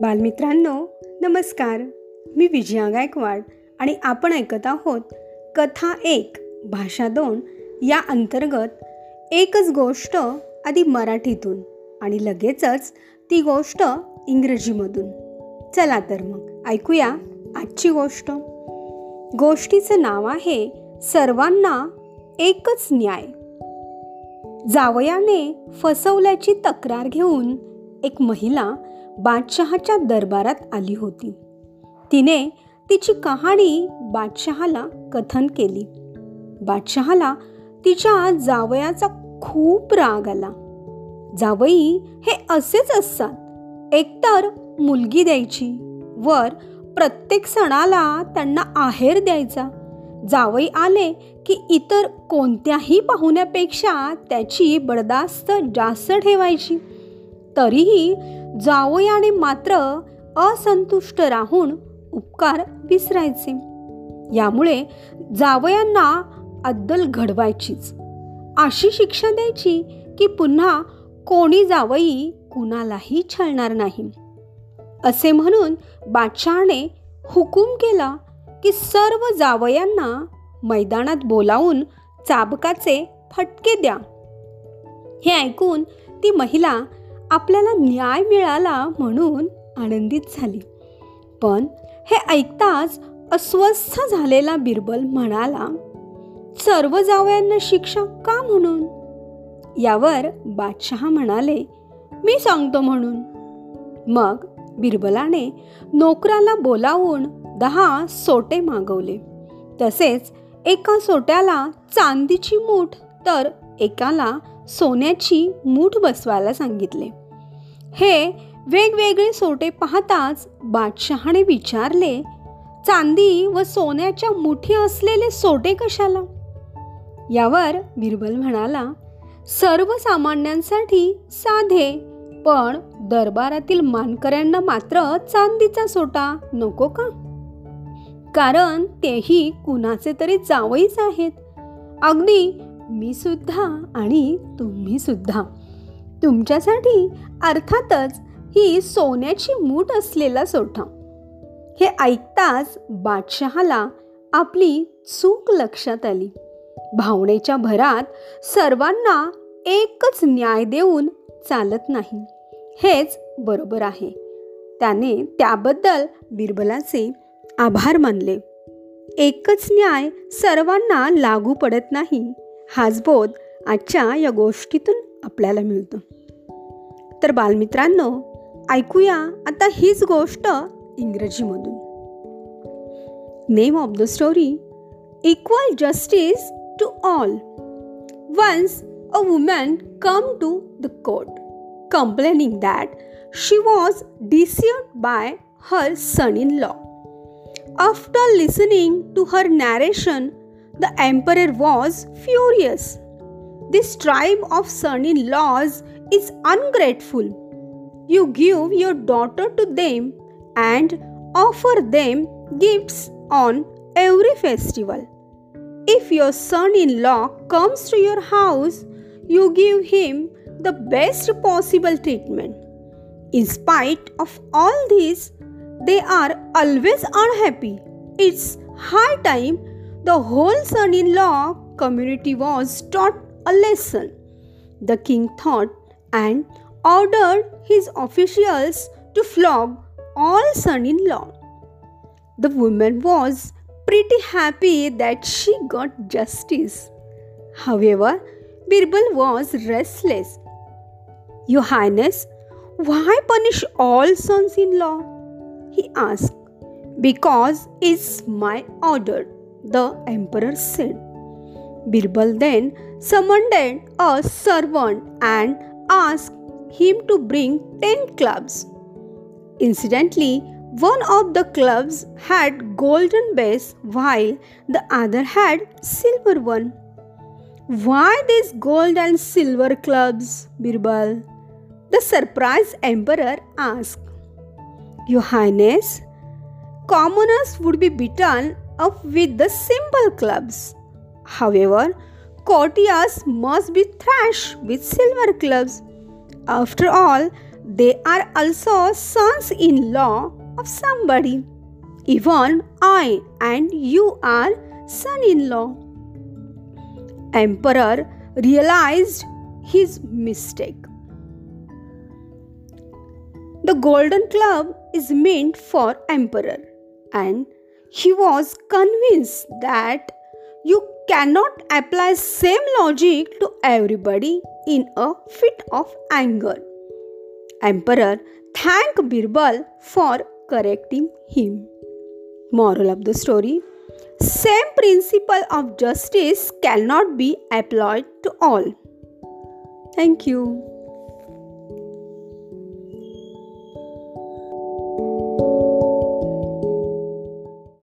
बालमित्रांनो नमस्कार. मी विजया गायकवाड आणि आपण ऐकत आहोत कथा एक भाषा दोन या अंतर्गत एकच गोष्ट आधी मराठीतून आणि लगेचच ती गोष्ट इंग्रजीमधून. चला तर मग ऐकूया आजची गोष्ट. गोष्टीचं नाव आहे सर्वांना एकच न्याय. जावयाने फसवल्याची तक्रार घेऊन एक महिला बादशहाच्या दरबारात आली होती. तिने तिची कहाणी बादशहाला कथन केली. बादशहाला तिच्या जावयाचा खूप राग आला. जावई हे असेच असतात. एकतर मुलगी द्यायची वर प्रत्येक सणाला त्यांना आहेर द्यायचा. जावई आले की इतर कोणत्याही पाहुण्यापेक्षा त्याची बडदास्त जास्त ठेवायची. तरीही जावयाने मात्र असंतुष्ट राहून उपकार विसरायचे. यामुळे जावयांना अद्दल घडवायचीच. अशी शिक्षा द्यायची की पुन्हा कोणी जावई कुणालाही छळणार नाही. असे म्हणून बादशहाने हुकूम केला की सर्व जावयांना मैदानात बोलावून चाबकाचे फटके द्या. हे ऐकून ती महिला आपल्याला न्याय मिळाला म्हणून आनंदित झाली. पण हे ऐकताच अस्वस्थ झालेला बिरबल म्हणाला सर्व जावयांना शिक्षा का म्हणून? यावर बादशहा म्हणाले मी सांगतो म्हणून. मग बिरबलाने नोकराला बोलावून दहा सोटे मागवले. तसेच एका सोट्याला चांदीची मूठ तर एकाला सोन्याची मूठ बसवायला सांगितले. हे वेगवेगळे सोटे पाहताच बादशहाने विचारले चांदी व सोन्याच्या मुठी असलेले सोटे कशाला? यावर बिरबल म्हणाला सर्वसामान्यांसाठी साधे पण दरबारातील मानकऱ्यांना मात्र चांदीचा सोटा नको का? कारण तेही कुणाचे तरी जावईच आहेत. अगदी मी सुद्धा आणि तुम्ही सुद्धा तुमच्यासाठी अर्थातच ही सोन्याची मूठ असलेला सोठा. हे ऐकताच बादशहाला आपली चूक लक्षात आली. भावनेच्या भरात सर्वांना एकच न्याय देऊन चालत नाही. हेच बरोबर आहे. त्याने त्याबद्दल बिरबलाचे आभार मानले. एकच न्याय सर्वांना लागू पडत नाही. हाच बोध आजच्या या गोष्टीतून आपल्याला मिळतं. तर बालमित्रांनो ऐकूया आता हीच गोष्ट इंग्रजीमधून. Name of the story equal justice to all once a woman come to the court complaining that she was deceive by her son in law after listening to her narration the emperor was furious This tribe of son in laws is ungrateful. You give your daughter to them and offer them gifts on every festival. If your son in law comes to your house, you give him the best possible treatment. In spite of all this, they are always unhappy. It's high time the whole son in law community was taught a lesson. The king thought and ordered his officials to flog all son in law. The woman was pretty happy that she got justice. However, Birbal was restless your Highness, why punish all sons in law? He asked. Because it's my order, the emperor said. Birbal then summoned a servant and asked him to bring ten clubs. Incidentally, one of the clubs had golden base while the other had silver one. Why these gold and silver clubs, Birbal? The surprised emperor asked, Your Highness, commoners would be beaten up with the simple clubs. However, courtiers must be thrashed with silver clubs. After all, they are also sons in law of somebody. Even I and you are son in law. Emperor realized his mistake. The golden club is meant for emperor and he was convinced that you cannot apply same logic to everybody in a fit of anger. Emperor thanked Birbal for correcting him. Moral of the story Same principle of justice cannot be applied to all. Thank you.